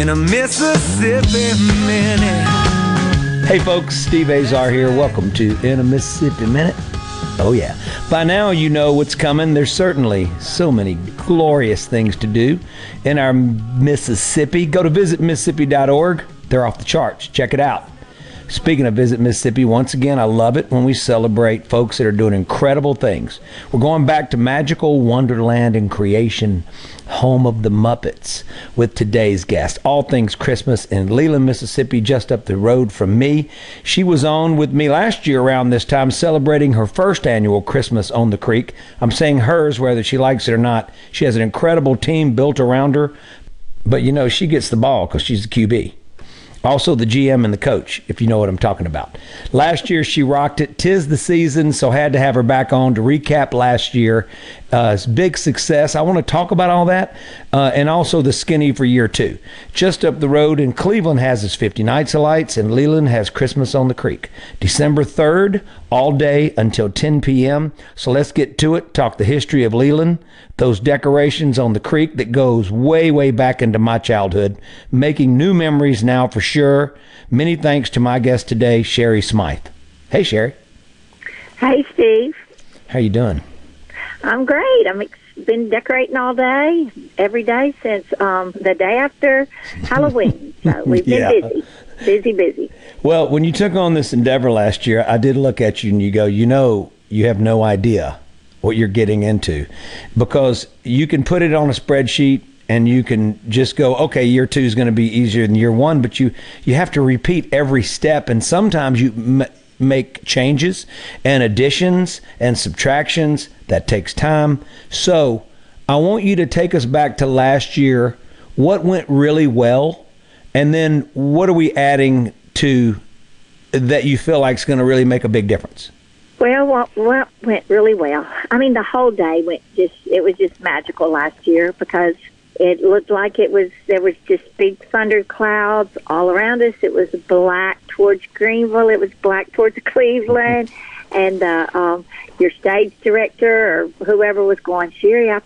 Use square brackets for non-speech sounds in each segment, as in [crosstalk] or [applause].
In a Mississippi minute. Hey folks, Steve Azar here. Welcome to In a Mississippi Minute. Oh yeah. By now you know what's coming. There's certainly so many glorious things to do in our Mississippi. Go to visitmississippi.org. They're off the charts. Check it out. Speaking of Visit Mississippi, once again, I love it when we celebrate folks that are doing incredible things. We're going back to magical wonderland and creation, home of the Muppets, with today's guest. All things Christmas in Leland, Mississippi, just up the road from me. She was on with me last year around this time, celebrating her first annual Christmas on the Creek. I'm saying hers, whether she likes it or not. She has an incredible team built around her, but you know, she gets the ball because she's the QB. Also, the GM and the coach, if you know what I'm talking about. Last year, she rocked it. Tis the season, so had to have her back on to recap last year. Uh, big success. I want to talk about all that uh, and also the skinny for year two. Just up the road in Cleveland has its 50 Nights of Lights, and Leland has Christmas on the Creek. December 3rd, all day until 10 p.m. So let's get to it. Talk the history of Leland, those decorations on the creek that goes way, way back into my childhood, making new memories now for sure. Many thanks to my guest today, Sherry Smythe. Hey, Sherry. Hey, Steve. How you doing? I'm great. I'm ex- been decorating all day, every day since um, the day after Halloween. [laughs] So we've been Yeah. busy, busy, busy. Well, when you took on this endeavor last year, I did look at you and you go, you know, you have no idea what you're getting into because you can put it on a spreadsheet and you can just go, okay, year two is going to be easier than year one, but you you have to repeat every step, and sometimes you make changes and additions and subtractions. That takes time. So I want you to take us back to last year. What went really well, and then what are we adding to that you feel like is going to really make a big difference? Well, what, what went really well? I mean, the whole day went just, it was just magical last year because it looked like it was, there was just big thunder clouds all around us. It was black towards Greenville. It was black towards [laughs] Cleveland. And uh, um, your stage director or whoever was going, Sherry, I,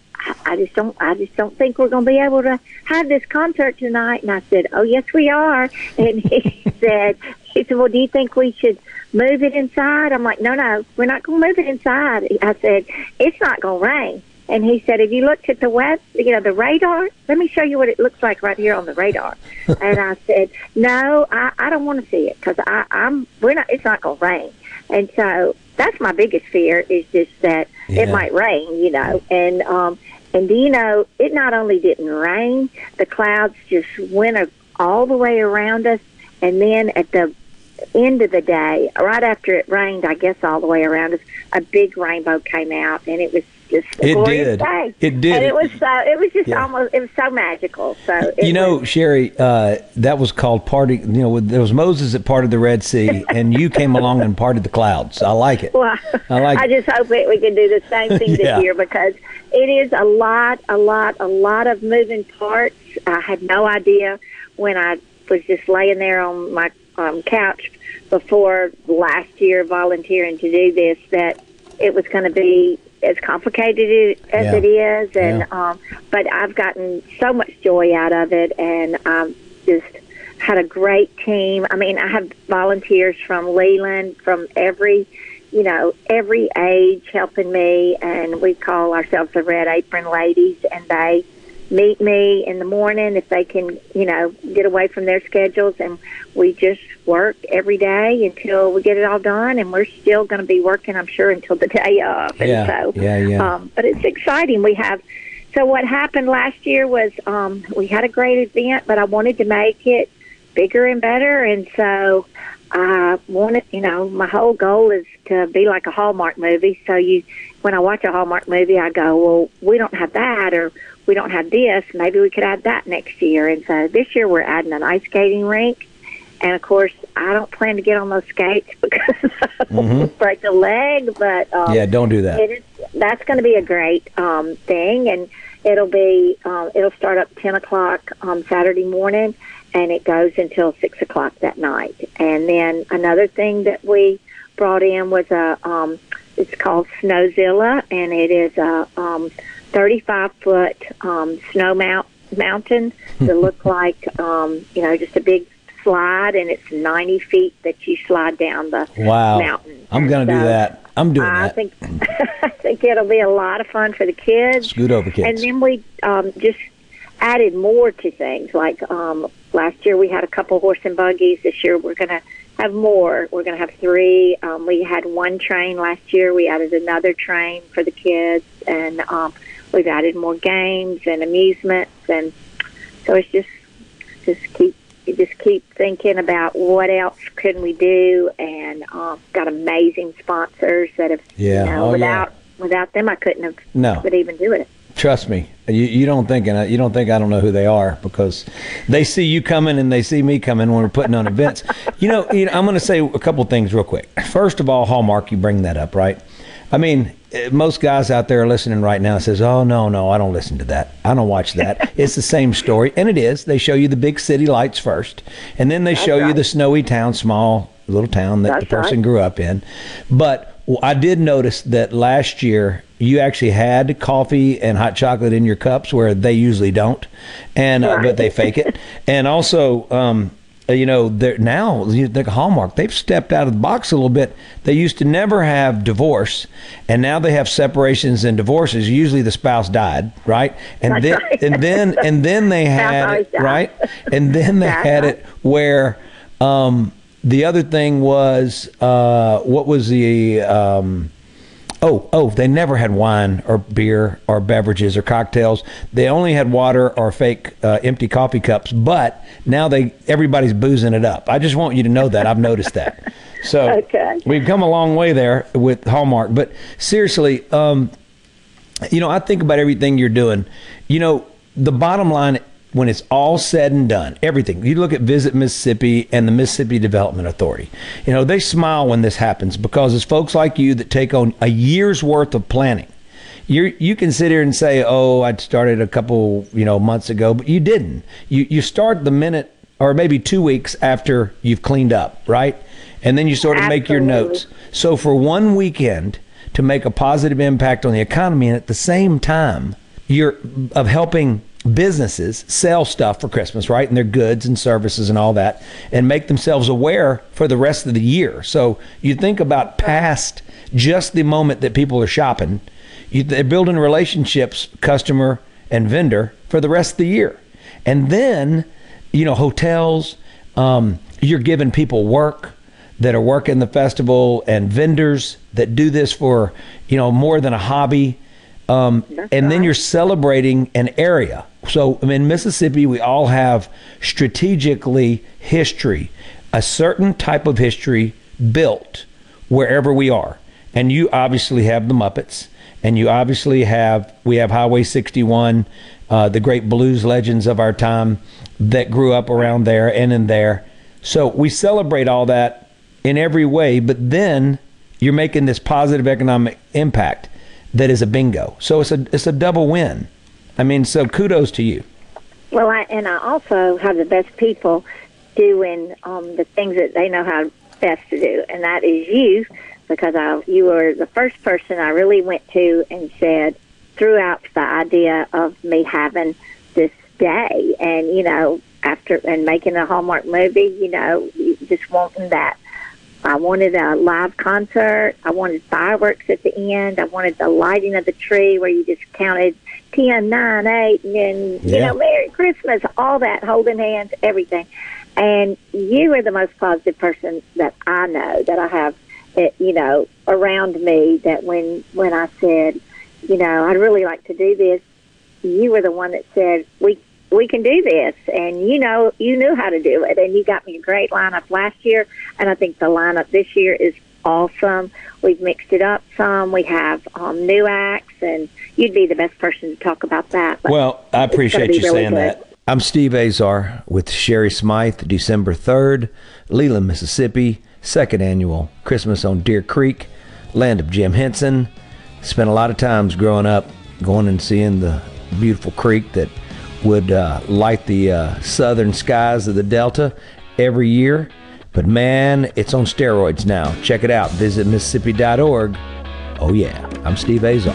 I just don't, I just don't think we're going to be able to have this concert tonight. And I said, Oh, yes, we are. [laughs] And he [laughs] said, He said, Well, do you think we should move it inside? I'm like, No, no, we're not going to move it inside. I said, It's not going to rain. And he said, Have you looked at the web, you know, the radar? Let me show you what it looks like right here on the radar. [laughs] and I said, No, I, I don't want to see it because I'm, we're not, it's not going to rain. And so that's my biggest fear is just that Yeah. it might rain, you know. And um and do you know it not only didn't rain, the clouds just went all the way around us and then at the end of the day, right after it rained, I guess all the way around us, a big rainbow came out and it was It did. day. It did. And it was so it was just Yeah. almost it was so magical. So it you know, was, Sherry, uh, that was called party. You know, there was Moses that parted the Red Sea, [laughs] and you came along and parted the clouds. I like it. Well, I like I it. just hope that we can do the same thing this year because it is a lot, a lot, a lot of moving parts. I had no idea when I was just laying there on my um, couch before last year volunteering to do this that it was going to be as complicated as Yeah. it is, and Yeah. um, but I've gotten so much joy out of it, and um, just had a great team. I mean, I have volunteers from Leland, from every, you know, every age helping me, and we call ourselves the Red Apron Ladies, and they meet me in the morning if they can, you know, get away from their schedules, and we just work every day until we get it all done, and we're still going to be working, I'm sure, until the day of. And Yeah, so, yeah, yeah. Um, but it's exciting. We have. So what happened last year was um, we had a great event, but I wanted to make it bigger and better, and so I wanted, you know, my whole goal is to be like a Hallmark movie. So you, when I watch a Hallmark movie, I go, well, we don't have that, or we don't have this. Maybe we could add that next year. And so this year we're adding an ice skating rink. And of course, I don't plan to get on those skates [laughs] because I don't want break a leg. But um, Mm-hmm. Yeah, don't do that. it is that's going to be a great um, thing, and it'll be um, it'll start up ten o'clock um, Saturday morning, and it goes until six o'clock that night. And then another thing that we brought in was a um, it's called Snowzilla, and it is a um, thirty five foot um, snow mount mountain that [laughs] look like um, you know just a big slide, and it's ninety feet that you slide down the Wow. mountain. I'm going to do that. I'm doing I that. think [laughs] I think it'll be a lot of fun for the kids. Scoot over, kids. And then we um, just added more to things. Like um, last year, we had a couple horse and buggies. This year, we're going to have more. We're going to have three. Um, we had one train last year. We added another train for the kids, and um, we've added more games and amusements. And so it's just just keep you just keep thinking about what else can we do, and um, got amazing sponsors that have Yeah. you know, Oh, yeah. without without them I couldn't have No. could even do it. Trust me, you, you don't think and I- you don't think I don't know who they are because they see you coming and they see me coming when we're putting on events. [laughs] You know, you know I'm going to say a couple things real quick. First of all, Hallmark, you bring that up, right? I mean, most guys out there are listening right now says, "Oh no, no, I don't listen to that. I don't watch that." [laughs] it's the same story, and it is. They show you the big city lights first, and then they show you the snowy town, small little town that That's the person right. grew up in. But I did notice that last year you actually had coffee and hot chocolate in your cups where they usually don't, and uh, but they fake it. [laughs] And also, um, uh, you know, they're now think Hallmark they've stepped out of the box a little bit. They used to never have divorce, and now they have separations and divorces. Usually the spouse died, right? And That's then right. and then and then they [laughs] had it right, and then they That's had it where. Um, the other thing was uh, what was the um, oh oh they never had wine or beer or beverages or cocktails. They only had water or fake uh, empty coffee cups. But now they everybody's boozing it up. I just want you to know that I've noticed that. So [laughs] Okay. we've come a long way there with Hallmark. But seriously, um, you know, I think about everything you're doing. You know, the bottom line, when it's all said and done, everything, you look at Visit Mississippi and the Mississippi Development Authority, you know, they smile when this happens because it's folks like you that take on a year's worth of planning. You you can sit here and say, "Oh, I started a couple, you know, months ago," but you didn't. You you start the minute or maybe 2 weeks after you've cleaned up, right? And then you sort of make your notes. So for one weekend to make a positive impact on the economy and at the same time you're of helping businesses sell stuff for Christmas, right? And their goods and services and all that and make themselves aware for the rest of the year. So you think about past just the moment that people are shopping, you, they're building relationships, customer and vendor for the rest of the year. And then, you know, hotels, um, you're giving people work that are working the festival and vendors that do this for you know more than a hobby um, and then you're celebrating an area so in mississippi we all have strategically history a certain type of history built wherever we are and you obviously have the muppets and you obviously have we have highway 61 uh, the great blues legends of our time that grew up around there and in there so we celebrate all that in every way, but then you're making this positive economic impact that is a bingo. So it's a it's a double win. I mean, so kudos to you. Well, I, and I also have the best people doing um, the things that they know how best to do, and that is you because I, you were the first person I really went to and said, threw out the idea of me having this day. And, you know, after, and making a Hallmark movie, you know, just wanting that. I wanted a live concert. I wanted fireworks at the end. I wanted the lighting of the tree where you just counted 10, 9, 8, and then, you know, Merry Christmas, all that, holding hands, everything. And you are the most positive person that I know that I have, eh, you know, around me. That when when I said, you know, I'd really like to do this, you were the one that said we we can do this, and you know, you knew how to do it, and you got me a great lineup last year, and I think the lineup this year is awesome. We've mixed it up some. We have um, new acts, and you'd be the best person to talk about that. But Well, I appreciate you really saying good. that. I'm Steve Azar with Sherry Smythe, December 3rd, Leland, Mississippi, second annual Christmas on Deer Creek, land of Jim Henson. Spent a lot of times growing up going and seeing the beautiful creek that would uh, light the uh, southern skies of the Delta every year. But man, it's on steroids now. Check it out. Visit Mississippi.org. Oh, yeah. I'm Steve Azar.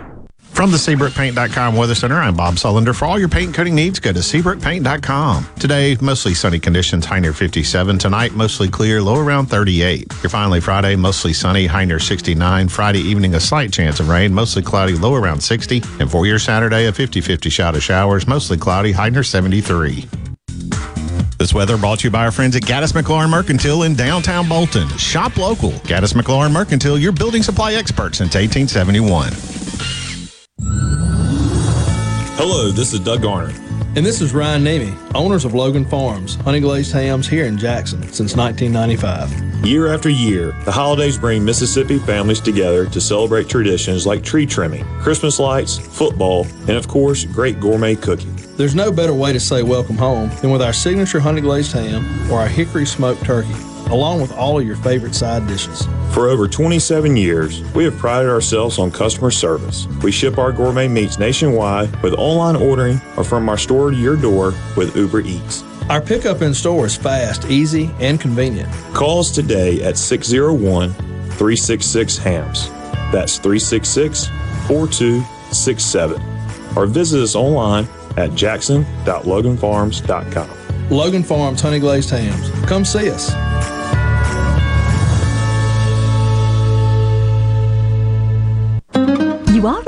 From the SeabrookPaint.com Weather Center, I'm Bob Sullender. For all your paint coating needs, go to SeabrookPaint.com. Today, mostly sunny conditions, high near 57. Tonight, mostly clear, low around 38. You're finally Friday, mostly sunny, high near 69. Friday evening, a slight chance of rain, mostly cloudy, low around 60. And for your Saturday, a 50 50 shot of showers, mostly cloudy, high near 73. This weather brought to you by our friends at Gaddis McLaurin Mercantile in downtown Bolton. Shop local. Gaddis McLaurin Mercantile, your building supply expert since 1871. Hello, this is Doug Garner. And this is Ryan Nemi, owners of Logan Farms, honey glazed hams here in Jackson since 1995. Year after year, the holidays bring Mississippi families together to celebrate traditions like tree trimming, Christmas lights, football, and of course, great gourmet cooking. There's no better way to say welcome home than with our signature honey glazed ham or our hickory smoked turkey, along with all of your favorite side dishes. For over 27 years, we have prided ourselves on customer service. We ship our gourmet meats nationwide with online ordering or from our store to your door with Uber Eats. Our pickup in store is fast, easy, and convenient. Call us today at 601 366 HAMS. That's 366 4267. Or visit us online at jackson.loganfarms.com. Logan Farms honey glazed hams. Come see us.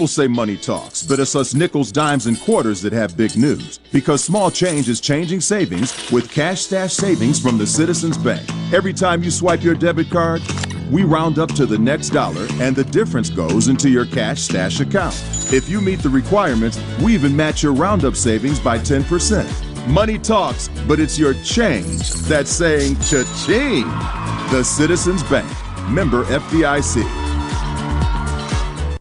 People say money talks, but it's us nickels, dimes, and quarters that have big news. Because small change is changing savings with Cash Stash Savings from the Citizens Bank. Every time you swipe your debit card, we round up to the next dollar, and the difference goes into your Cash Stash account. If you meet the requirements, we even match your roundup savings by 10%. Money talks, but it's your change that's saying cha-ching. The Citizens Bank. Member FDIC.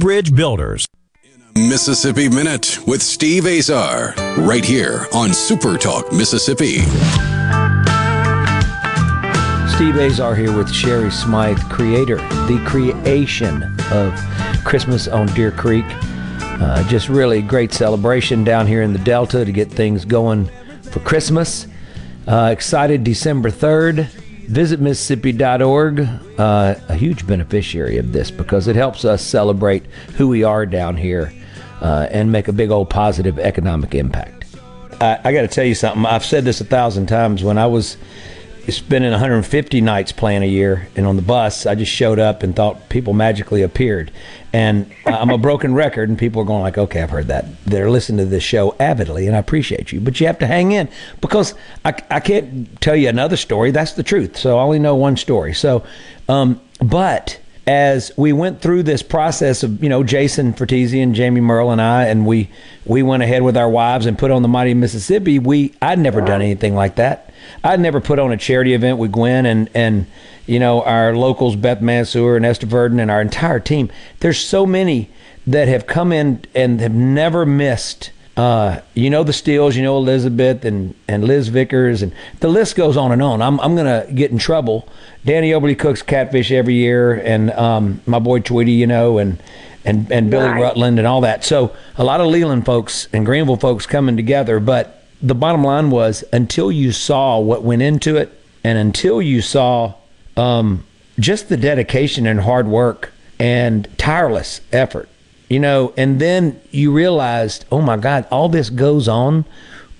Bridge Builders. Mississippi Minute with Steve Azar, right here on Super Talk Mississippi. Steve Azar here with Sherry Smythe, creator, the creation of Christmas on Deer Creek. Uh, just really great celebration down here in the Delta to get things going for Christmas. Uh, excited December 3rd. Visit Mississippi.org. Uh, a huge beneficiary of this because it helps us celebrate who we are down here uh, and make a big old positive economic impact. I, I got to tell you something. I've said this a thousand times. When I was spending 150 nights playing a year, and on the bus, I just showed up and thought people magically appeared. And I'm a broken record, and people are going like, "Okay, I've heard that." They're listening to this show avidly, and I appreciate you, but you have to hang in because I, I can't tell you another story. That's the truth. So I only know one story. So, um, but as we went through this process of you know Jason Fertizzi and Jamie Merle and I, and we we went ahead with our wives and put on the Mighty Mississippi. We I'd never done anything like that. I'd never put on a charity event with Gwen and and you know our locals Beth Mansour and Esther Verdon and our entire team. There's so many that have come in and have never missed. Uh, you know the Steels, you know Elizabeth and, and Liz Vickers, and the list goes on and on. I'm, I'm going to get in trouble. Danny Oberly cooks catfish every year, and um, my boy Tweety, you know, and and, and Billy Right. Rutland and all that. So a lot of Leland folks and Greenville folks coming together. But the bottom line was until you saw what went into it, and until you saw um, just the dedication and hard work and tireless effort, you know, and then you realized, oh my God, all this goes on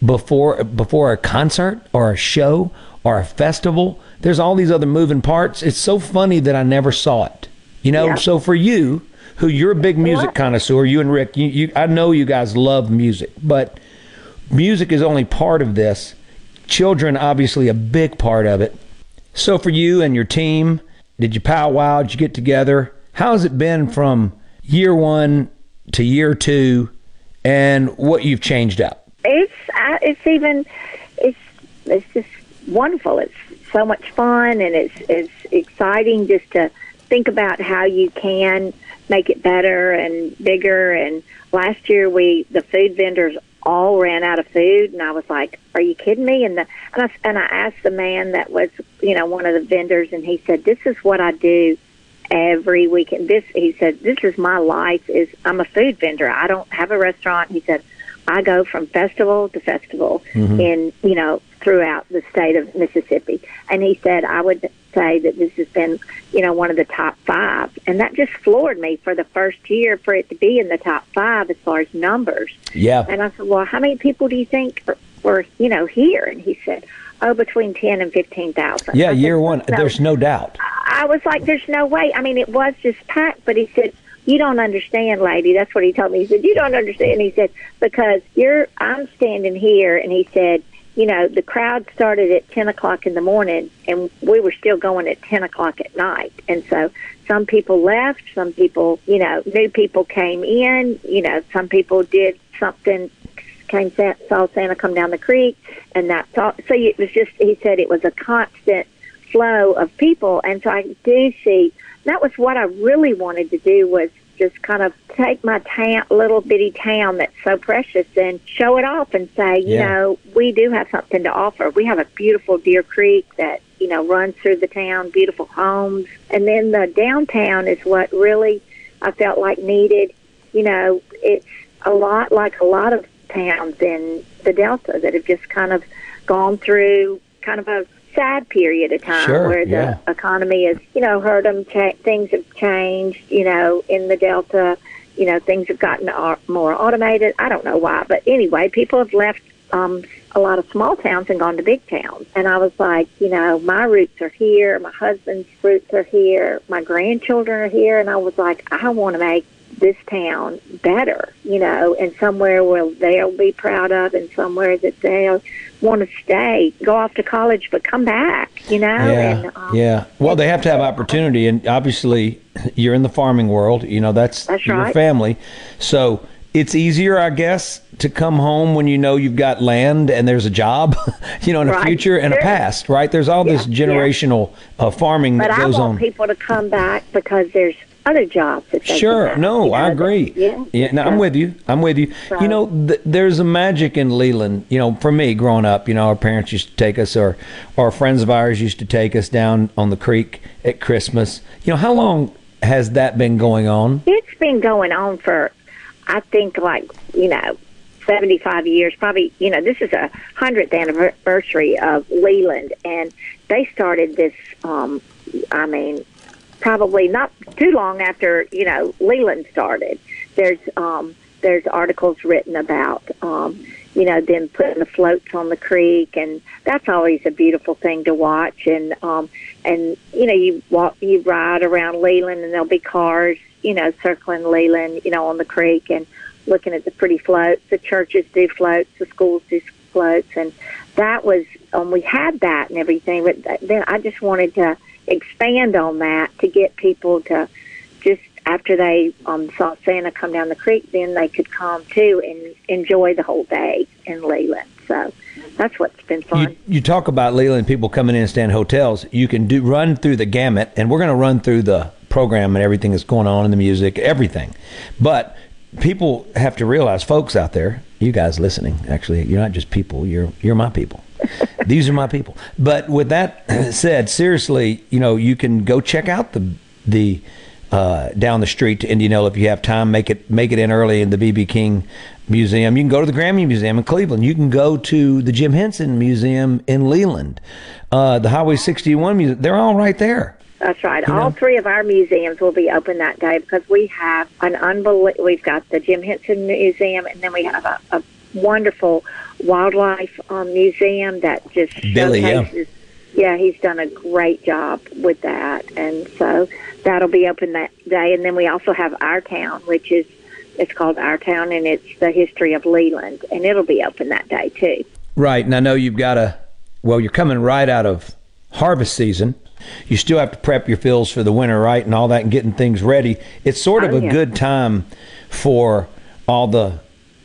before before a concert or a show or a festival. There's all these other moving parts. It's so funny that I never saw it. You know, Yeah. so for you, who you're a big music connoisseur, you and Rick, you, you I know you guys love music, but music is only part of this. Children obviously a big part of it. So for you and your team, did you powwow? Did you get together? How has it been from year one to year two, and what you've changed up? it's I, it's even it's it's just wonderful. It's so much fun and it's it's exciting just to think about how you can make it better and bigger. And last year we the food vendors all ran out of food, and I was like, "Are you kidding me?" And the and I and I asked the man that was you know one of the vendors, and he said, "This is what I do." every weekend. This he said, this is my life. Is I'm a food vendor. I don't have a restaurant. He said, I go from festival to festival mm-hmm. in you know throughout the state of Mississippi. And he said, I would say that this has been you know one of the top five, and that just floored me for the first year for it to be in the top five as far as numbers. Yeah. And I said, well, how many people do you think are, were you know here? And he said, oh, between ten and fifteen thousand. Yeah, year one. There's no doubt. I was like, there's no way. I mean, it was just packed, but he said, you don't understand, lady. That's what he told me. He said, you don't understand. He said, because you're, I'm standing here, and he said, you know, the crowd started at 10 o'clock in the morning, and we were still going at 10 o'clock at night. And so some people left, some people, you know, new people came in, you know, some people did something came saw Santa come down the creek, and that so it was just. He said it was a constant flow of people, and so I do see that was what I really wanted to do was just kind of take my town, little bitty town that's so precious, and show it off and say, you Yeah. know, we do have something to offer. We have a beautiful Deer Creek that you know runs through the town, beautiful homes, and then the downtown is what really I felt like needed. You know, it's a lot like a lot of towns in the Delta that have just kind of gone through kind of a sad period of time Sure, where the yeah. economy has, you know, hurt them. Cha- things have changed, you know, in the Delta. You know, things have gotten au- more automated. I don't know why, but anyway, people have left um, a lot of small towns and gone to big towns. And I was like, you know, my roots are here. My husband's roots are here. My grandchildren are here. And I was like, I want to make this town better, you know, and somewhere where they'll be proud of and somewhere that they'll want to stay, go off to college, but come back, you know? Yeah, and, um, yeah. Well, they have to have opportunity, and obviously, you're in the farming world. You know, that's, That's your right. family. So it's easier, I guess, to come home when you know you've got land and there's a job, [laughs] you know, in a future and a past, right? There's all this Yeah, yeah. generational uh, farming But that I goes want on. people to come back because there's other jobs. Sure. No, you know, I agree. Yeah. Yeah. No, I'm with you. I'm with you. So- You know, th- there's a magic in Leland. You know, for me, growing up, you know, our parents used to take us, or or friends of ours used to take us down on the creek at Christmas. You know, how long has that been going on? It's been going on for, I think, like you know, seventy-five years. Probably, you know, this is a hundredth anniversary of Leland, and they started this. um I mean, probably not too long after you know Leland started. There's um there's articles written about um you know them putting the floats on the creek, and that's always a beautiful thing to watch. And um and you know you walk you ride around Leland, and there'll be cars you know circling Leland, you know on the creek, and looking at the pretty floats. The churches do floats, the schools do floats, and that was um we had that and everything. But then I just wanted to expand on that to get people to just after they um, saw Santa come down the creek, then they could come too and enjoy the whole day in Leland. So that's what's been fun. You, you talk about Leland people coming in and staying in hotels. You can do run through the gamut, and we're going to run through the program and everything that's going on in the music, everything. But people have to realize, folks out there, you guys listening, actually, you're not just people. You're you're my people. These are my people. But with that said, seriously, you know, you can go check out the the uh, down the street to Indianola if you have time. Make it make it in early in the BB King Museum. You can go to the Grammy Museum in Cleveland. You can go to the Jim Henson Museum in Leland, uh, the Highway 61 Museum. They're all right there. That's right. You know? All three of our museums will be open that day because we have an unbelievable. We've got the Jim Henson Museum, and then we have a, a wonderful wildlife um, museum that just Billy, yeah. Yeah, he's done a great job with that, and so that'll be open that day. And then we also have Our Town, which is it's called Our Town, and it's the history of Leland, and it'll be open that day too. Right. And I know you've got a well, you're coming right out of harvest season. You still have to prep your fields for the winter, right? And all that and getting things ready. It's sort of Oh, a yeah. good time for all the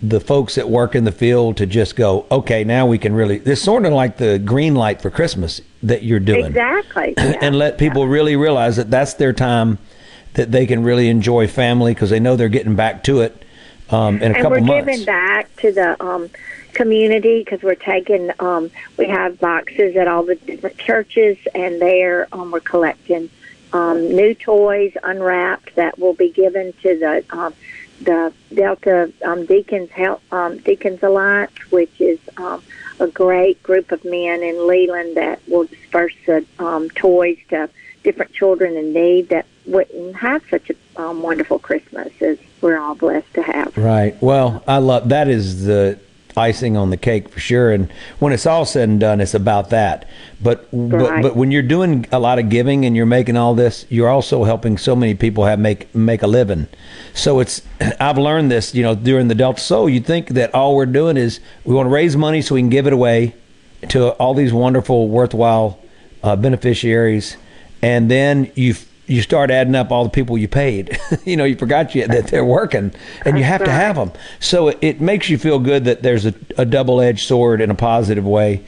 the folks that work in the field to just go, okay, now we can really. It's sort of like the green light for Christmas that you're doing. Exactly. Yeah. [clears throat] and let people really realize that that's their time that they can really enjoy family because they know they're getting back to it um, in a and couple we're months. giving back to the um, community because we're taking um, we have boxes at all the different churches and there um, we're collecting um, new toys unwrapped that will be given to the um, the Delta um, Deacons Help um, Deacons Alliance, which is um, a great group of men in Leland that will disperse the um, toys to different children in need that wouldn't have such a um, wonderful Christmas as we're all blessed to have. Right. Well, I love that is the icing on the cake for sure. And when it's all said and done, it's about that. But but, but when you're doing a lot of giving and you're making all this, you're also helping so many people have make make a living. So it's [clears throat] I've learned this, you know, during the Delta Soul. You think that all we're doing is we want to raise money so we can give it away to all these wonderful, worthwhile uh, beneficiaries, and then you you start adding up all the people you paid. [laughs] you know, you forgot you, that they're working, and you have to have them. So it, it makes you feel good that there's a, a double edged sword in a positive way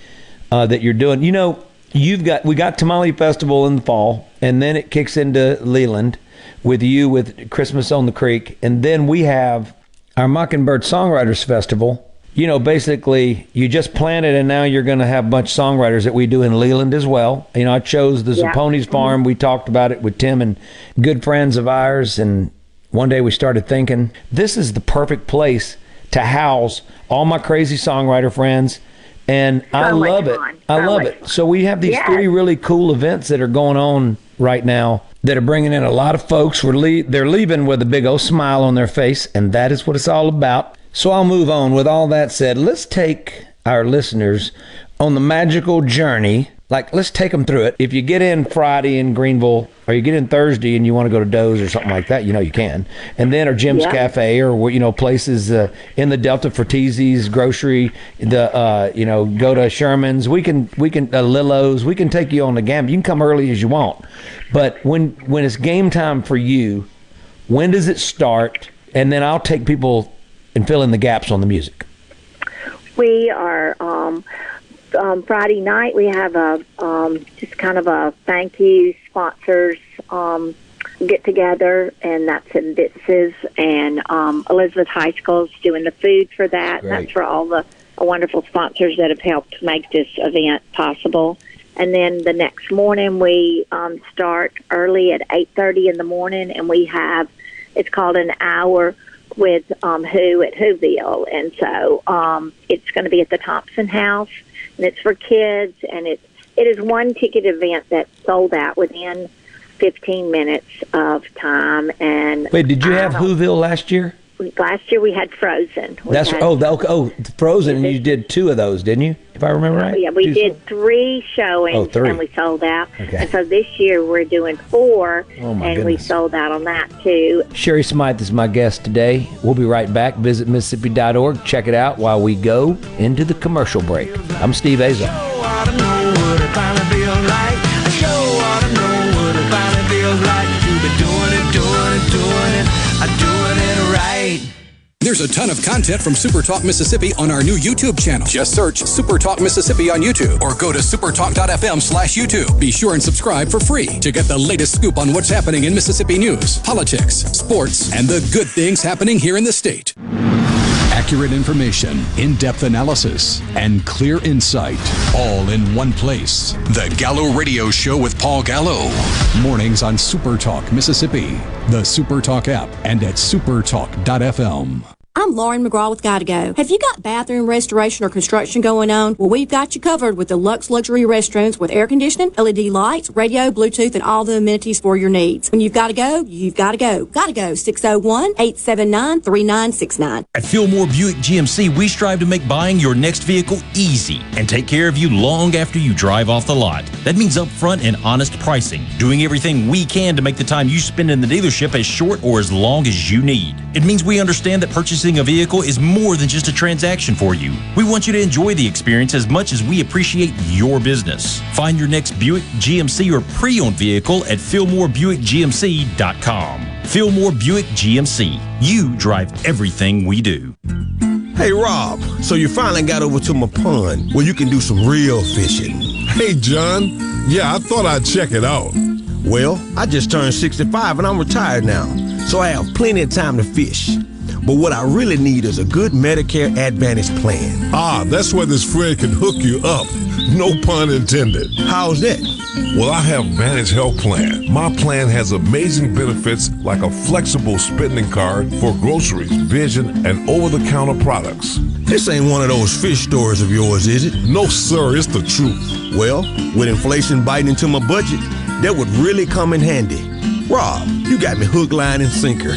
uh, that you're doing. You know, you've got we got Tamale Festival in the fall, and then it kicks into Leland with you with Christmas on the Creek, and then we have our Mockingbird Songwriters Festival. You know, basically, you just planted, and now you're going to have a bunch of songwriters that we do in Leland as well. You know, I chose the Yeah. Zappones Farm. We talked about it with Tim and good friends of ours, and one day we started thinking this is the perfect place to house all my crazy songwriter friends. And I So much love it. fun. I So love it. So we have these Yes. three really cool events that are going on right now that are bringing in a lot of folks. We're le- they're leaving with a big old smile on their face, and that is what it's all about. So I'll move on. With all that said, let's take our listeners on the magical journey. Like, let's take them through it. If you get in Friday in Greenville, or you get in Thursday and you want to go to Doe's or something like that, you know you can. And then or Jim's Yeah. Cafe or you know places uh, in the Delta for Teezy's grocery, the uh, you know go to Sherman's. We can we can uh, Lillo's. We can take you on the gamut. You can come early as you want, but when when it's game time for you, when does it start? And then I'll take people and fill in the gaps on the music. We are um, um, Friday night. We have a um, just kind of a thank you sponsors um, get together, and that's in Bitz's and um, Elizabeth High School's doing the food for that. And that's for all the wonderful sponsors that have helped make this event possible. And then the next morning we um, start early at eight thirty in the morning, and we have it's called an hour with um, Who at Whoville, and so um, it's going to be at the Thompson House, and it's for kids, and it's it is one ticket event that sold out within 15 minutes of time. And Wait, did you have Whoville last year? Last year we had Frozen. We That's had- oh, the, oh, Frozen. And you did two of those, didn't you? If I remember oh, right. Yeah, we Two- did three showings Oh, three. and we sold out. Okay. And so this year we're doing four, Oh, my and we sold out on that too. Sherry Smythe is my guest today. We'll be right back. Visit Mississippi.org. Check it out while we go into the commercial break. I'm Steve Azar. There's a ton of content from Super Talk Mississippi on our new YouTube channel. Just search Super Talk Mississippi on YouTube or go to supertalk.fm slash YouTube. Be sure and subscribe for free to get the latest scoop on what's happening in Mississippi news, politics, sports, and the good things happening here in the state. Accurate information, in depth analysis, and clear insight all in one place. The Gallo Radio Show with Paul Gallo. Mornings on Super Talk Mississippi, the Super Talk app, and at supertalk.fm. I'm Lauren McGraw with Gotta Go. Have you got bathroom restoration or construction going on? Well, we've got you covered with the Lux Luxury Restrooms with air conditioning, LED lights, radio, Bluetooth, and all the amenities for your needs. When you've got to go, you've got to go. Gotta go. 601-879-3969. At Fillmore Buick GMC, we strive to make buying your next vehicle easy and take care of you long after you drive off the lot. That means upfront and honest pricing, doing everything we can to make the time you spend in the dealership as short or as long as you need. It means we understand that a vehicle is more than just a transaction for you. We want you to enjoy the experience as much as we appreciate your business. Find your next Buick, GMC, or pre-owned vehicle at FillmoreBuickGMC.com. Fillmore Buick GMC. You drive everything we do. Hey Rob, so you finally got over to my pond where you can do some real fishing. Hey John, yeah, I thought I'd check it out. Well, I just turned 65 and I'm retired now, so I have plenty of time to fish. But what I really need is a good Medicare Advantage plan. Ah, that's where this Fred can hook you up. No pun intended. How's that? Well, I have Vantage Health Plan. My plan has amazing benefits like a flexible spending card for groceries, vision, and over-the-counter products. This ain't one of those fish stories of yours, is it? No, sir, it's the truth. Well, with inflation biting into my budget, that would really come in handy. Rob, you got me hook, line, and sinker. [laughs]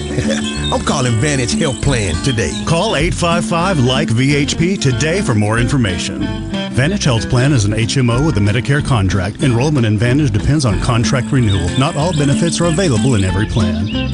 I'm calling Vantage Health Plan today. Call 855 like VHP today for more information. Vantage Health Plan is an HMO with a Medicare contract. Enrollment in Vantage depends on contract renewal. Not all benefits are available in every plan.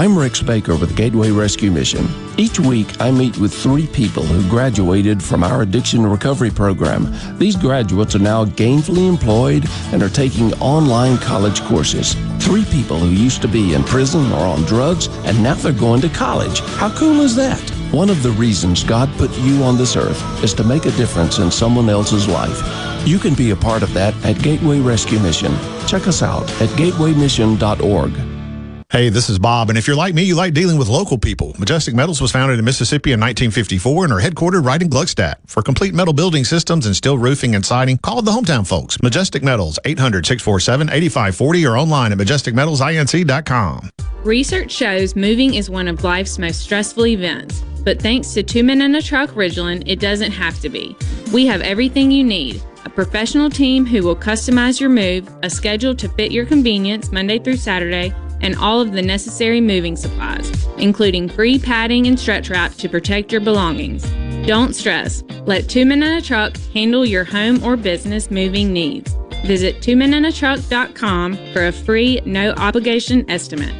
I'm Rick Spaker with Gateway Rescue Mission. Each week, I meet with three people who graduated from our addiction recovery program. These graduates are now gainfully employed and are taking online college courses. Three people who used to be in prison or on drugs, and now they're going to college. How cool is that? One of the reasons God put you on this earth is to make a difference in someone else's life. You can be a part of that at Gateway Rescue Mission. Check us out at gatewaymission.org. Hey, this is Bob, and if you're like me, you like dealing with local people. Majestic Metals was founded in Mississippi in 1954 and are headquartered right in Gluckstadt. For complete metal building systems and steel roofing and siding, call the hometown folks. Majestic Metals, 800-647-8540 or online at majesticmetalsinc.com. Research shows moving is one of life's most stressful events, but thanks to Two Men in a Truck Ridgeland, it doesn't have to be. We have everything you need a professional team who will customize your move, a schedule to fit your convenience Monday through Saturday, and all of the necessary moving supplies, including free padding and stretch wrap to protect your belongings. Don't stress. Let Two Men in a Truck handle your home or business moving needs. Visit twomeninatruck.com for a free, no obligation estimate.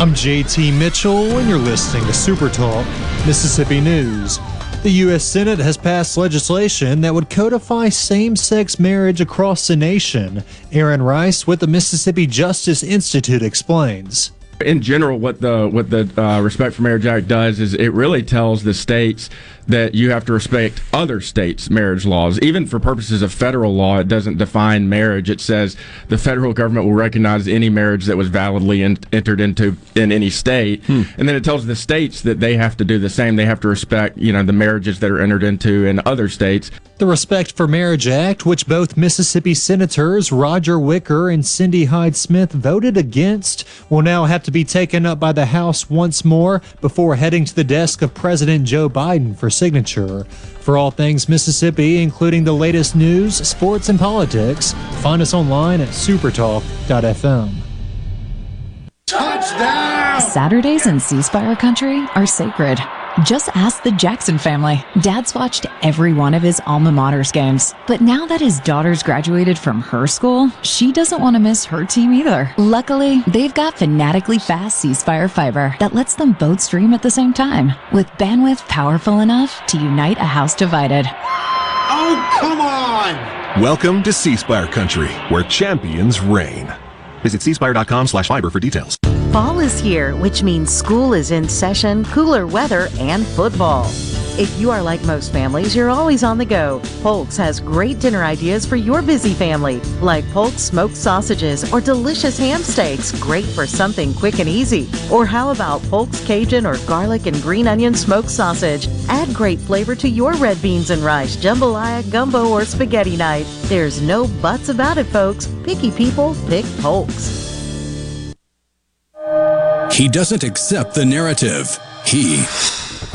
I'm JT Mitchell, and you're listening to Super Talk Mississippi News. The U.S. Senate has passed legislation that would codify same sex marriage across the nation. Aaron Rice with the Mississippi Justice Institute explains. In general, what the what the uh, Respect for Marriage Act does is it really tells the states that you have to respect other states' marriage laws. Even for purposes of federal law, it doesn't define marriage. It says the federal government will recognize any marriage that was validly in, entered into in any state, Hmm. and then it tells the states that they have to do the same. They have to respect, you know, the marriages that are entered into in other states. The Respect for Marriage Act, which both Mississippi Senators Roger Wicker and Cindy Hyde Smith voted against, will now have to be taken up by the House once more before heading to the desk of President Joe Biden for signature. For all things Mississippi, including the latest news, sports, and politics, find us online at supertalk.fm. Touchdown! Saturdays in C Spire country are sacred. Just ask the Jackson family. Dad's watched every one of his alma mater's games. But now that his daughter's graduated from her school, she doesn't want to miss her team either. Luckily, they've got fanatically fast C Spire fiber that lets them both stream at the same time, with bandwidth powerful enough to unite a house divided. Oh, come on! Welcome to C Spire Country, where champions reign. Visit cspire.com slash fiber for details. Fall is here, which means school is in session, cooler weather, and football. If you are like most families, you're always on the go. Polk's has great dinner ideas for your busy family, like Polk's smoked sausages or delicious ham steaks, great for something quick and easy. Or how about Polk's Cajun or garlic and green onion smoked sausage? Add great flavor to your red beans and rice, jambalaya, gumbo, or spaghetti night. There's no buts about it, folks. Picky people pick Polk's. He doesn't accept the narrative. He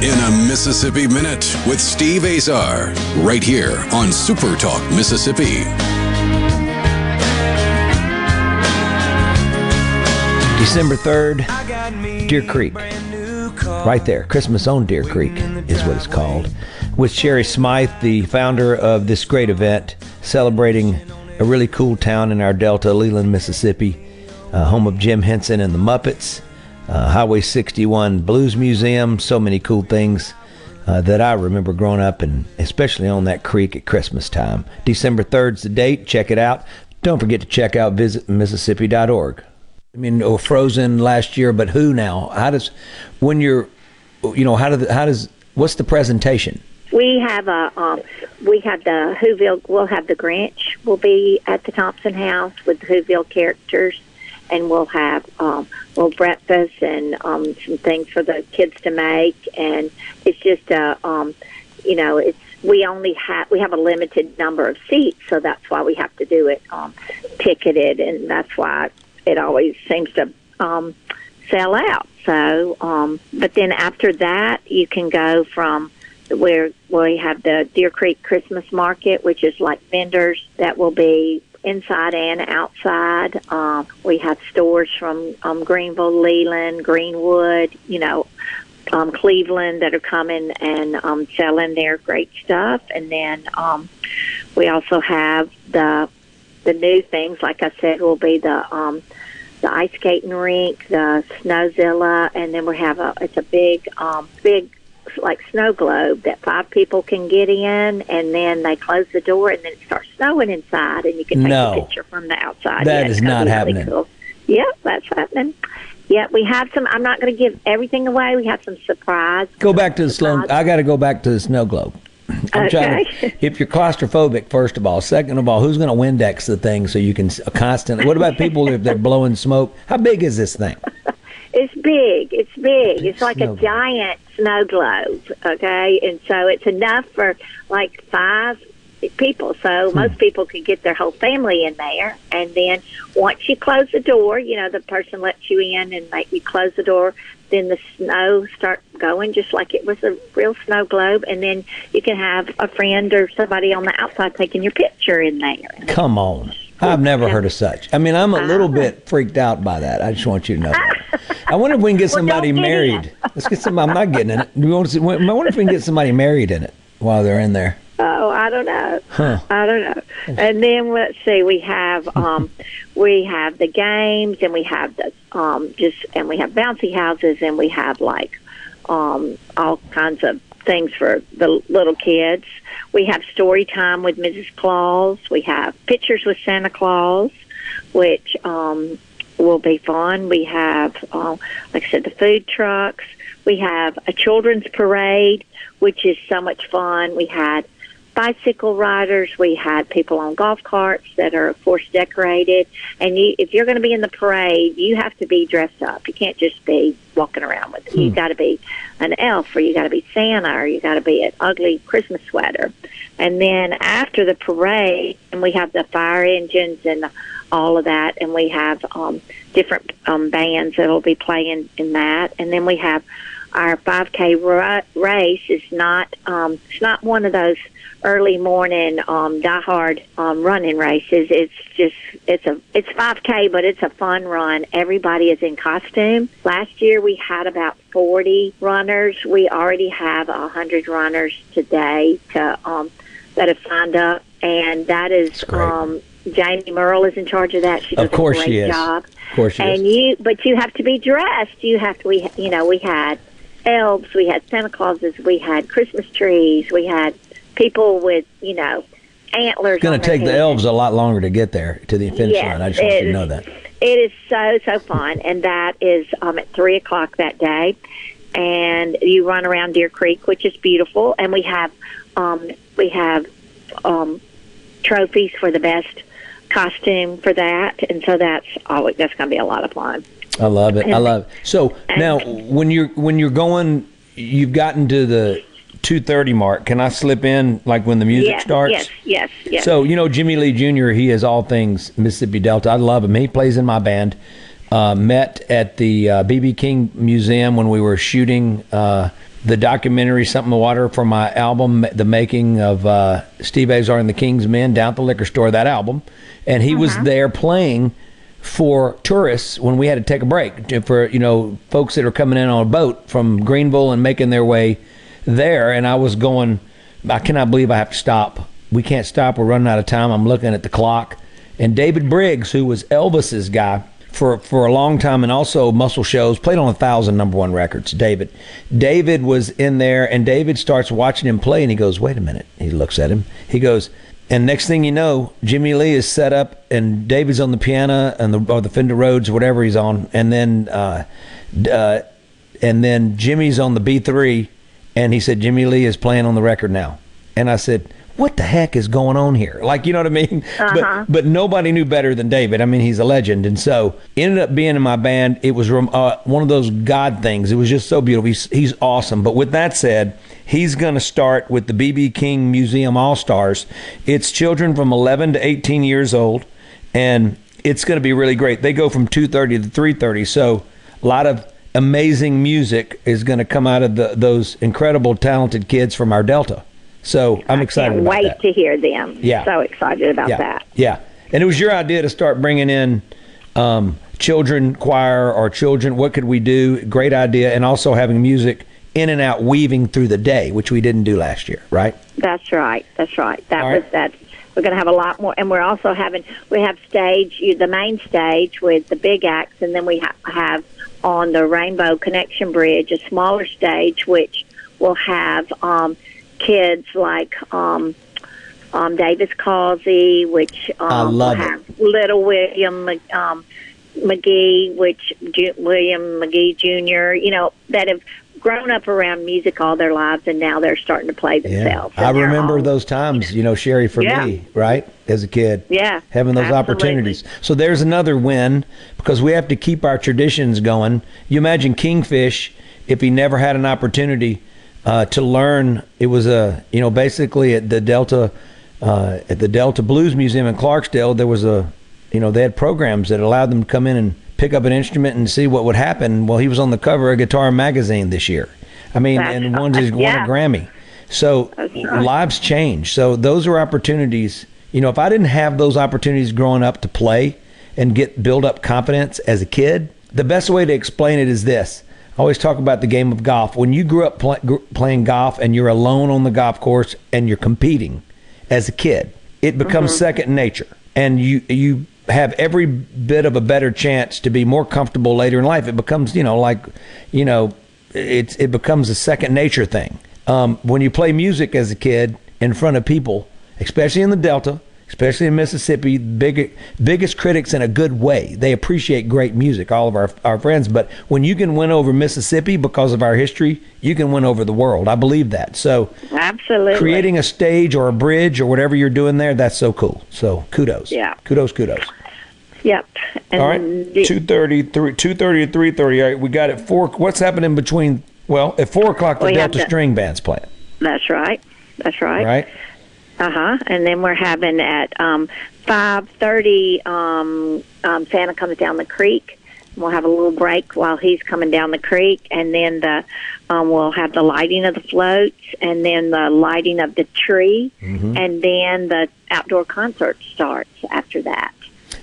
In a Mississippi Minute with Steve Azar. Right here on Super Talk Mississippi. December 3rd, Deer Creek. Right there. Christmas on Deer Creek is what it's called. With Sherry Smythe, the founder of this great event, celebrating a really cool town in our Delta, Leland, Mississippi, uh, home of Jim Henson and the Muppets, uh, Highway 61 Blues Museum, so many cool things uh, that I remember growing up, and especially on that creek at Christmas time. December 3rd's the date. Check it out. Don't forget to check out visitmississippi.org. I mean, oh, Frozen last year, but who now? How does when you're, you know, how does how does what's the presentation? We have a um, we have the Whoville. We'll have the Grinch. will be at the Thompson House with the Whoville characters, and we'll have um, little breakfast and um, some things for the kids to make. And it's just a, um, you know, it's we only have we have a limited number of seats, so that's why we have to do it um, ticketed, and that's why it always seems to um, sell out. So, um, but then after that, you can go from where we have the Deer Creek Christmas Market, which is like vendors that will be inside and outside. Um, we have stores from um, Greenville, Leland, Greenwood, you know, um, Cleveland that are coming and um, selling their great stuff, and then um, we also have the the new things. Like I said, will be the um, the ice skating rink, the Snowzilla, and then we have a it's a big um, big like snow globe that five people can get in, and then they close the door, and then it starts snowing inside, and you can take No. a picture from the outside. That Yeah, is not really happening. Cool. Yep, that's happening. Yeah, we have some. I'm not going to give everything away. We have some surprise. Go back to the slow. I got to go back to the snow globe. I'm trying to, [laughs] if you're claustrophobic, first of all. Second of all, who's going to Windex the thing so you can constantly? What about people if they're blowing smoke? How big is this thing? It's big. It's big. It's like snow a giant snow globe. Okay, and so it's enough for like five people. So Hmm. most people could get their whole family in there. And then once you close the door, you know the person lets you in, and like you close the door, then the snow start going just like it was a real snow globe. And then you can have a friend or somebody on the outside taking your picture in there. Come on. I've never heard of such. I mean, I'm a little bit freaked out by that. I just want you to know. That. I wonder if we can get [laughs] somebody get married. Let's get some. I'm not getting in it. You want to see, I wonder if we can get somebody married in it while they're in there. Oh, I don't know. Huh. I don't know. And then let's see, we have [laughs] um we have the games and we have the um just and we have bouncy houses and we have like um all kinds of things for the little kids. We have story time with Mrs. Claus. We have pictures with Santa Claus, which um will be fun. We have uh, like I said the food trucks. We have a children's parade, which is so much fun. We had bicycle riders. We had people on golf carts that are, of course, decorated. And you, if you're going to be in the parade, you have to be dressed up. You can't just be walking around with. You Hmm. got to be an elf, or you got to be Santa, or you got to be an ugly Christmas sweater. And then after the parade, and we have the fire engines and all of that, and we have um, different um, bands that'll be playing in that, and then we have our 5K race is not um, it's not one of those early morning um, diehard um, running races. It's just it's a it's 5K, but it's a fun run. Everybody is in costume. Last year we had about 40 runners. We already have a hundred runners today to um, that have signed up, and that is um, Jamie Merle is in charge of that. She does Of course a great she is. job. Of course she and is. you, but you have to be dressed. You have to. We, you know, we had elves, we had Santa Clauses, we had Christmas trees, we had people with, you know, antlers. It's going to take the elves a lot longer to get there to the finish Yes, line. I just want you to know that. It is so so fun, and that is um, at three o'clock that day. And you run around Deer Creek, which is beautiful, and we have um, we have um, trophies for the best costume for that, and so that's always that's going to be a lot of fun. I love it. I love it. So now, when you're when you're going, you've gotten to the two thirty mark. Can I slip in like when the music yes, starts? Yes, yes, yes. So you know Jimmy Lee Jr. He is all things Mississippi Delta. I love him. He plays in my band. Uh, met at the uh, BB King Museum when we were shooting uh, the documentary "Something in the Water" for my album, the making of uh, Steve Azar and the King's Men down at the liquor store. That album, and he was there playing for tourists when we had to take a break. For you know folks that are coming in on a boat from Greenville and making their way there and I was going I cannot believe I have to stop. We can't stop we're running out of time I'm looking at the clock. And David Briggs who was Elvis's guy for for a long time and also Muscle Shoals played on a thousand number one records David. David was in there and David starts watching him play and he goes wait a minute. He looks at him. He goes and next thing you know, Jimmy Lee is set up, and David's on the piano and the or the Fender Rhodes, whatever he's on, and then uh, uh, and then Jimmy's on the B three, and he said Jimmy Lee is playing on the record now, and I said, what the heck is going on here? [laughs] Like you know what I mean? Uh-huh. But but nobody knew better than David. I mean, he's a legend, and so ended up being in my band. It was uh, one of those God things. It was just so beautiful. He's he's awesome. But with that said, he's going to start with the BB King Museum All Stars. It's children from 11 to 18 years old, and it's going to be really great. They go from 2:30 to 3:30, so a lot of amazing music is going to come out of the, those incredible, talented kids from our Delta. So I'm excited I Can't about wait that. to hear them. Yeah. So excited about yeah. that. Yeah. And it was your idea to start bringing in um, children choir or children. What could we do? Great idea. And also having music in and out, weaving through the day, which we didn't do last year, right? That's right. That's right. That All was right. that. We're going to have a lot more, and we're also having we have stage you- the main stage with the big acts, and then we ha- have on the Rainbow Connection Bridge a smaller stage which will have um, kids like um, um, Davis Causey, which um, I love it. have Little William um, McGee, which Ju- William McGee Jr. You know that have grown up around music all their lives, and now they're starting to play themselves. I remember those times, you know, Sherry, for Yeah. me, right? As a kid. Yeah, Having those absolutely. opportunities. So there's another win because we have to keep our traditions going. You imagine Kingfish, if he never had an opportunity uh, to learn, it was a, you know, basically at the Delta, uh, at the Delta Blues Museum in Clarksdale, there was a, you know, they had programs that allowed them to come in and pick up an instrument and see what would happen. Well, he was on the cover of Guitar Magazine this year. I mean, That's and won, won Yeah. a Grammy. So right. lives change. So those are opportunities. You know, if I didn't have those opportunities growing up to play and get build up confidence as a kid, the best way to explain it is this. I always talk about the game of golf. When you grew up playing golf and you're alone on the golf course and you're competing as a kid, it becomes Mhm. second nature, and you you have every bit of a better chance to be more comfortable later in life. It becomes you know like you know it's it becomes a second nature thing. Um, when you play music as a kid in front of people, especially in the Delta, especially in Mississippi, big, biggest critics in a good way. They appreciate great music, all of our, our friends. But when you can win over Mississippi because of our history, you can win over the world. I believe that. So Absolutely. creating a stage or a bridge or whatever you're doing there, that's so cool. So kudos. Yeah. Kudos, kudos. Yep. And all right. the- Two thirty, three, two thirty to three thirty. All right. We got it. Four. What's happening between? Well, at four o'clock, the We Delta String Band's playing. That's right. That's right. Right. Uh huh. And then we're having at um, five thirty. Um, um, Santa comes down the creek. We'll have a little break while he's coming down the creek, and then the um, we'll have the lighting of the floats, and then the lighting of the tree, Mm-hmm. and then the outdoor concert starts after that.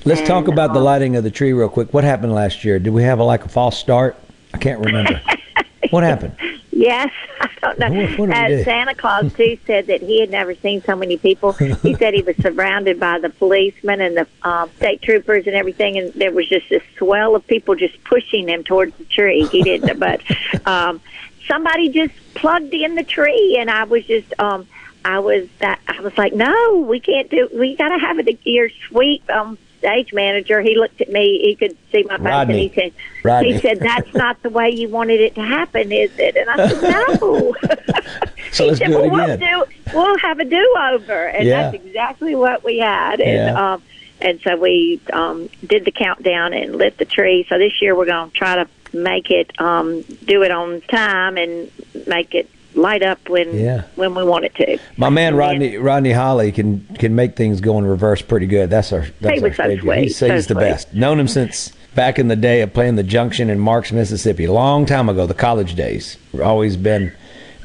Let's talk And, about the um, lighting of the tree real quick. What happened last year? Did we have a, like a false start? I can't remember. [laughs] what happened? Yes, [laughs] I don't know. What- what uh. Santa Claus too said that he had never seen so many people. He said he was surrounded by the policemen and the um, state troopers and everything, and there was just this swell of people just pushing him towards the tree. He didn't, [laughs] but um, somebody just plugged in the tree, and I was just. um I was that I was like, no, we can't do. We got to have it. Your sweet um, stage manager. He looked at me. He could see my face, Rodney. and he said, Rodney. he said, that's [laughs] not the way you wanted it to happen, is it? And I said, no. [laughs] [laughs] So let's he said, well. We'll, do, we'll have a do-over, and Yeah. that's exactly what we had. And Yeah. um, and so we um, did the countdown and lit the tree. So this year we're going to try to make it um, do it on time and make it light up when Yeah. when we want it to. My man Rodney Rodney Holly can can make things go in reverse pretty good. That's our that's He our was so stage guy. He's, the best. Known him since back in the day of playing the Junction in Marks, Mississippi, long time ago, the college days. Always been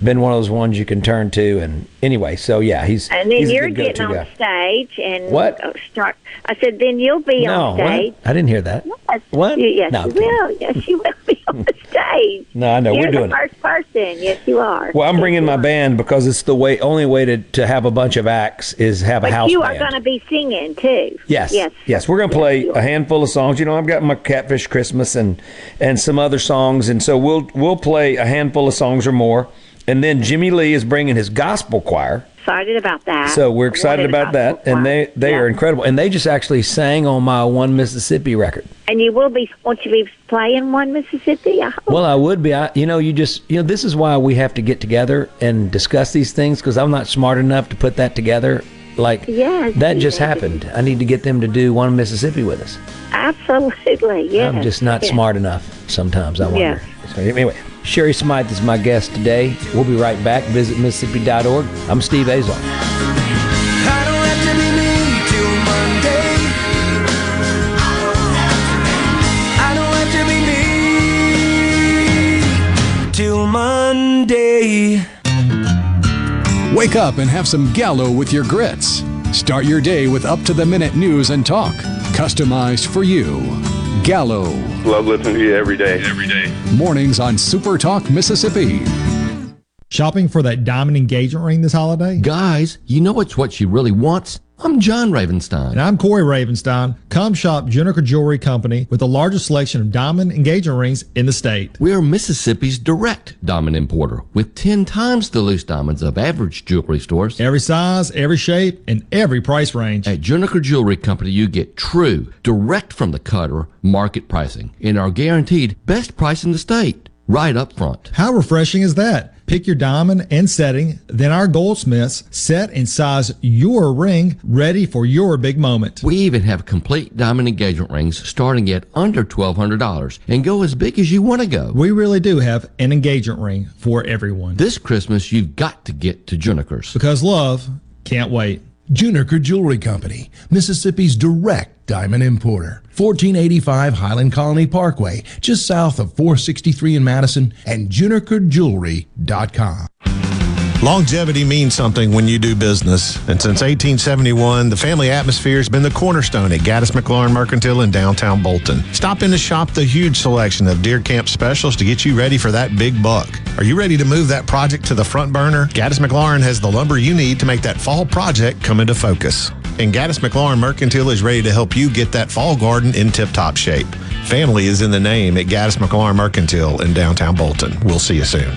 been one of those ones you can turn to. And anyway, so yeah, he's And then he's you're getting on guy. stage and What? uh, start. I said, then you'll be No, on stage. what? I didn't hear that. Yes, What? You, yes, No, you will. Yes, you will be on the stage. No, I know You're we're doing the it. first person. Yes, you are. Well, I'm bringing my band because it's the way only way to, to have a bunch of acts is have a But house you are going to be singing too. Yes. Yes. Yes. We're going to play a handful of songs. You know, I've got my Catfish Christmas and and some other songs, and so we'll we'll play a handful of songs or more. And then Jimmy Lee is bringing his gospel choir. Excited about that. So we're excited about that, and they they are incredible. And they just actually sang on my One Mississippi record. And you will be. Won't you be playing one Mississippi? I hope. Well, I would be. I, you know, you just you know, this is why we have to get together and discuss these things because I'm not smart enough to put that together. Like Yes, that just happened. I need to get them to do One Mississippi with us. Absolutely. yeah. I'm just not yes. smart enough sometimes. I wonder. Yeah. So anyway, Sherry Smythe is my guest today. We'll be right back. Visit Mississippi.org. I'm Steve Azar. I don't have to be me till Monday. I don't have to be me till Monday. Wake up and have some Gallo with your grits. Start your day with up to the minute news and talk, customized for you. Gallo, Love listening to you every day. Every day. mornings on Super Talk Mississippi. Shopping for that diamond engagement ring this holiday? Guys, you know it's what she really wants? I'm John Ravenstein. And I'm Corey Ravenstein. Come shop Juniker Jewelry Company with the largest selection of diamond engagement rings in the state. We are Mississippi's direct diamond importer with 10 times the loose diamonds of average jewelry stores. Every size, every shape, and every price range. At Juniker Jewelry Company, you get true, direct from the cutter market pricing and our guaranteed best price in the state right up front. How refreshing is that? Pick your diamond and setting, then our goldsmiths set and size your ring ready for your big moment. We even have complete diamond engagement rings starting at under $1,200 and go as big as you want to go. We really do have an engagement ring for everyone. This Christmas, you've got to get to Juniker's. Because love can't wait. Juniker Jewelry Company, Mississippi's direct diamond importer. 1485 Highland Colony Parkway, just south of 463 in Madison, and junikerjewelry.com. Longevity means something when you do business. And since 1871, the family atmosphere has been the cornerstone at Gaddis McLaurin Mercantile in downtown Bolton. Stop in to shop the huge selection of deer camp specials to get you ready for that big buck. Are you ready to move that project to the front burner? Gaddis McLaurin has the lumber you need to make that fall project come into focus. And Gaddis McLaurin Mercantile is ready to help you get that fall garden in tip top shape. Family is in the name at Gaddis McLaurin Mercantile in downtown Bolton. We'll see you soon.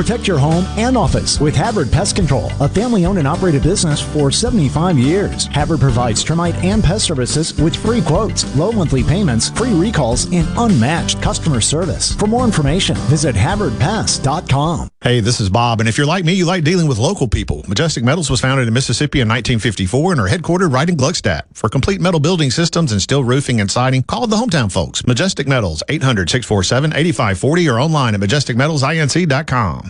Protect your home and office with Havard Pest Control, a family owned and operated business for 75 years. Havard provides termite and pest services with free quotes, low monthly payments, free recalls, and unmatched customer service. For more information, visit HavardPest.com. Hey, this is Bob, and if you're like me, you like dealing with local people. Majestic Metals was founded in Mississippi in 1954 and are headquartered right in Gluckstadt. For complete metal building systems and steel roofing and siding, call the hometown folks. Majestic Metals, 800 647 8540 or online at majesticmetalsinc.com.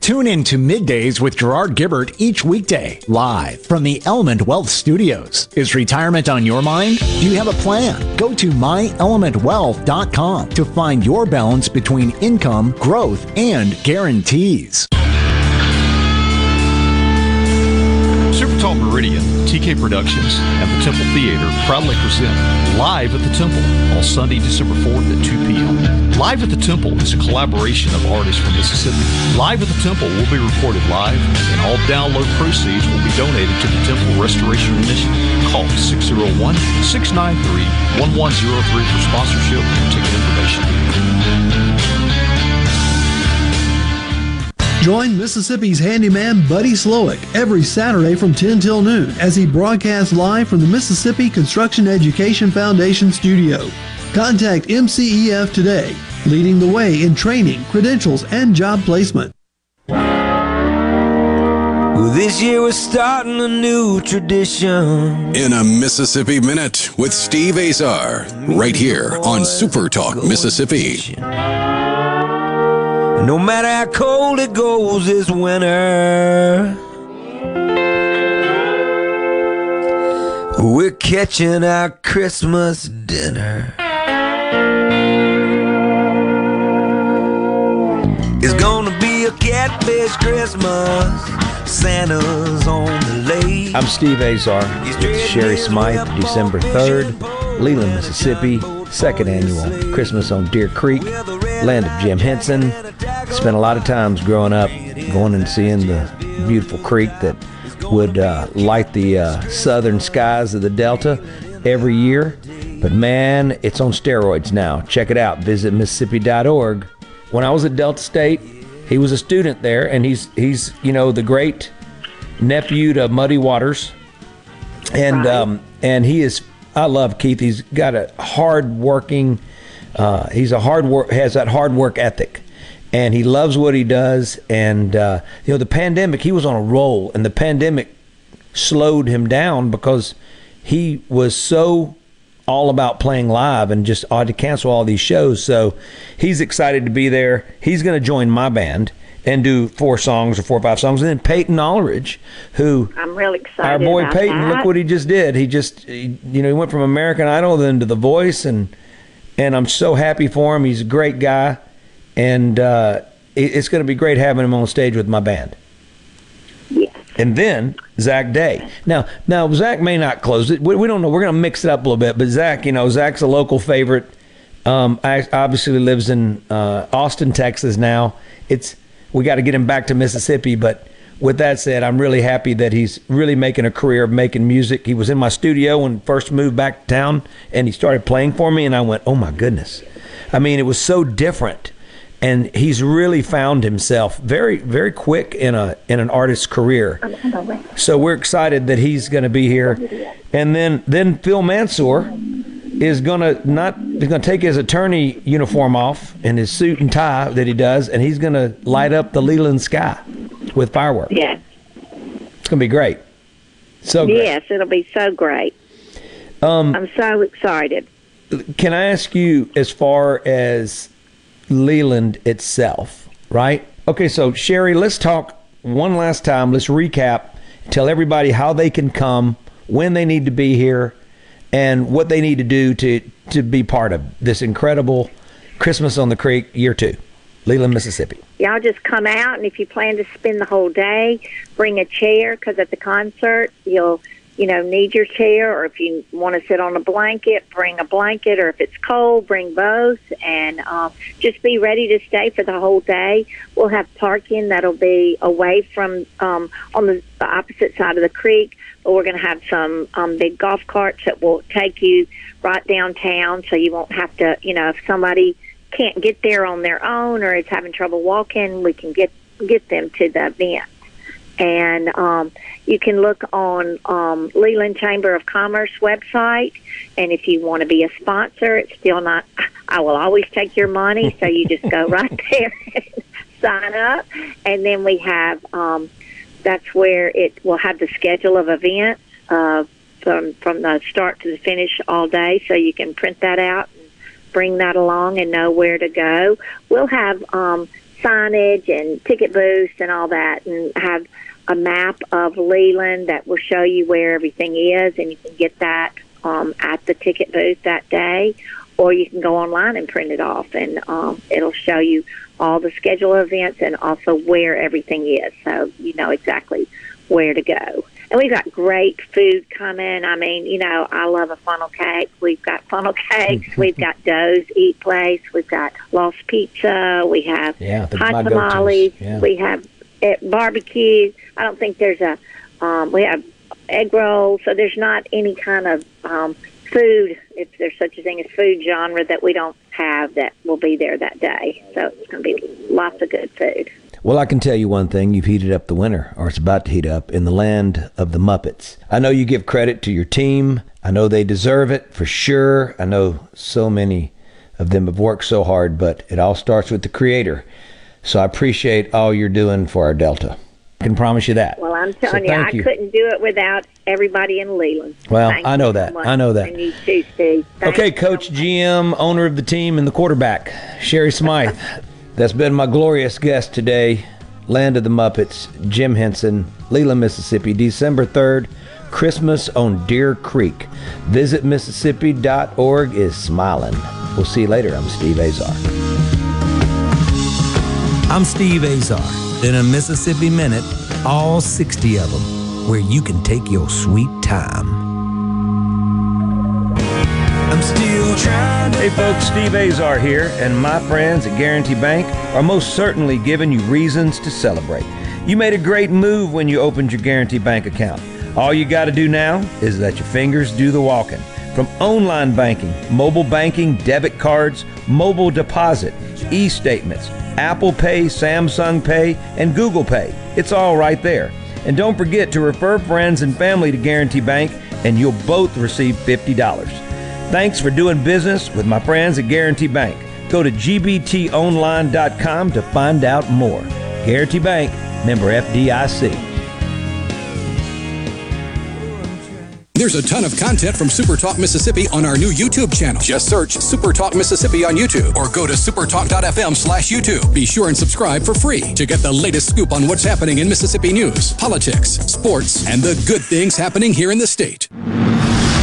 Tune in to Middays with Gerard Gibert each weekday, live from the Element Wealth Studios. Is retirement on your mind? Do you have a plan? Go to myelementwealth.com to find your balance between income, growth, and guarantees. Super Talk Meridian, TK Productions, and the Temple Theater proudly present Live at the Temple on Sunday, December 4th at 2 p.m. Live at the Temple is a collaboration of artists from Mississippi. Live at the Temple will be recorded live, and all download proceeds will be donated to the Temple Restoration Initiative. Call 601 693 1103 for sponsorship and ticket information. Join Mississippi's handyman Buddy Slowick every Saturday from 10 till noon as he broadcasts live from the Mississippi Construction Education Foundation studio. Contact MCEF today, leading the way in training, credentials, and job placement. Well, this year we're starting a new tradition. In a Mississippi Minute with Steve Azar, right here on Super Talk Mississippi. No matter how cold it goes this winter, we're catching our Christmas dinner. It's gonna be a catfish Christmas. Santa's on the lake. I'm Steve Azar. It's Sherry Smythe, December 3rd, Leland, Mississippi, second annual Christmas on Deer Creek, land of Jim Henson. Spent a lot of times growing up going and seeing the beautiful creek that would uh, light the uh, southern skies of the Delta every year. But man, it's on steroids now. Check it out. Visit Mississippi.org. When I was at Delta State, he was a student there, and he's he's you know the great nephew to Muddy Waters, and um, and he is. I love Keith. He's got a hard working. Uh, he's a hard work has that hard work ethic, and he loves what he does. And uh, you know the pandemic, he was on a roll, and the pandemic slowed him down because he was so all about playing live and just had to cancel all these shows. So he's excited to be there. He's going to join my band and do four songs or four or five songs. And then Peyton Ulrich, who I'm really excited. our boy about Peyton, that. look what he just did. He just, he- you know, he went from American Idol then to The Voice, and and I'm so happy for him. He's a great guy, and uh, it- it's going to be great having him on stage with my band. And then Zach Day. Now, now Zach may not close it. We, we don't know. We're going to mix it up a little bit. But Zach, you know, Zach's a local favorite. Um, obviously lives in uh, Austin, Texas now. It's we got to get him back to Mississippi. But with that said, I'm really happy that he's really making a career of making music. He was in my studio when first moved back to town, and he started playing for me, and I went, "Oh my goodness!" I mean, it was so different, and he's really found himself very, very quick in a in an artist's career. So we're excited that he's going to be here, and then then Phil Mansour is going to not he's going to take his attorney uniform off and his suit and tie that he does, and he's going to light up the Leland sky with fireworks. Yeah. It's going to be great. So great. yes, it'll be so great. Um, I'm so excited. Can I ask you as far as Leland itself, right? Okay, so Sherry, let's talk one last time. Let's recap. Tell everybody how they can come, when they need to be here, and what they need to do to to be part of this incredible Christmas on the Creek year two, Leland, Mississippi. Y'all just come out, and if you plan to spend the whole day, bring a chair because at the concert you'll, you know, need your chair. Or if you want to sit on a blanket, bring a blanket. Or if it's cold, bring both, and um, just be ready to stay for the whole day. We'll have parking that'll be away from um, on the, the opposite side of the creek. But we're going to have some um, big golf carts that will take you right downtown, so you won't have to, you know, if somebody can't get there on their own or is having trouble walking, we can get get them to the event. And um, you can look on um, Leland Chamber of Commerce website, and if you want to be a sponsor, it's still not. I will always take your money, so you just go [laughs] right there and sign up, and then we have. Um, that's where it will have the schedule of events uh, from from the start to the finish all day, so you can print that out and bring that along and know where to go. We'll have um, signage and ticket booths and all that, and have a map of Leland that will show you where everything is, and you can get that um, at the ticket booth that day, or you can go online and print it off, and um, it'll show you all the schedule of events and also where everything is, so you know exactly where to go. And we've got great food coming. I mean, you know, I love a funnel cake. We've got funnel [laughs] cakes. [laughs] we've got Doe's Eat Place. We've got Lost Pizza. We have Yeah, hot tamales. Yeah. We have eh, barbecue. I don't think there's a. Um, we have egg rolls. So there's not any kind of um, food, if there's such a thing as food genre, that we don't have that will be there that day. So it's going to be lots of good food. Well, I can tell you one thing. You've heated up the winter, or it's about to heat up, in the land of the Muppets. I know you give credit to your team. I know they deserve it for sure. I know so many of them have worked so hard, but it all starts with the Creator. So I appreciate all you're doing for our Delta. I can promise you that. Well, I'm telling So you, I you. couldn't do it without everybody in Leland. Well, I know so that. I know that. And you too, Steve. Thank Okay, Coach, GM, owner of the team, and the quarterback, Sherry Smythe. [laughs] That's been my glorious guest today. Land of the Muppets, Jim Henson, Leland, Mississippi, December 3rd, Christmas on Deer Creek. Visit Mississippi.org is smiling. We'll see you later. I'm Steve Azar. I'm Steve Azar. In a Mississippi Minute, all 60 of them, where you can take your sweet time. I'm still trying to Hey folks, Steve Azar here, and my friends at Guarantee Bank are most certainly giving you reasons to celebrate. You made a great move when you opened your Guarantee Bank account. All you got to do now is let your fingers do the walking. From online banking, mobile banking, debit cards, mobile deposit, e statements, Apple Pay, Samsung Pay, and Google Pay. It's all right there. And don't forget to refer friends and family to Guarantee Bank, and you'll both receive $50. Thanks for doing business with my friends at Guarantee Bank. Go to gbtonline.com to find out more. Guarantee Bank, member FDIC. There's a ton of content from Super Talk Mississippi on our new YouTube channel. Just search Super Talk Mississippi on YouTube or go to supertalk.fm slash YouTube. Be sure and subscribe for free to get the latest scoop on what's happening in Mississippi news, politics, sports, and the good things happening here in the state.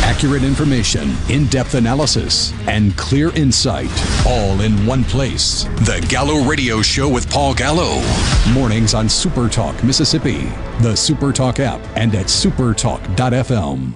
Accurate information, in depth analysis, and clear insight, all in one place. The Gallo Radio Show with Paul Gallo. Mornings on Super Talk Mississippi, the Super Talk app, and at supertalk.fm.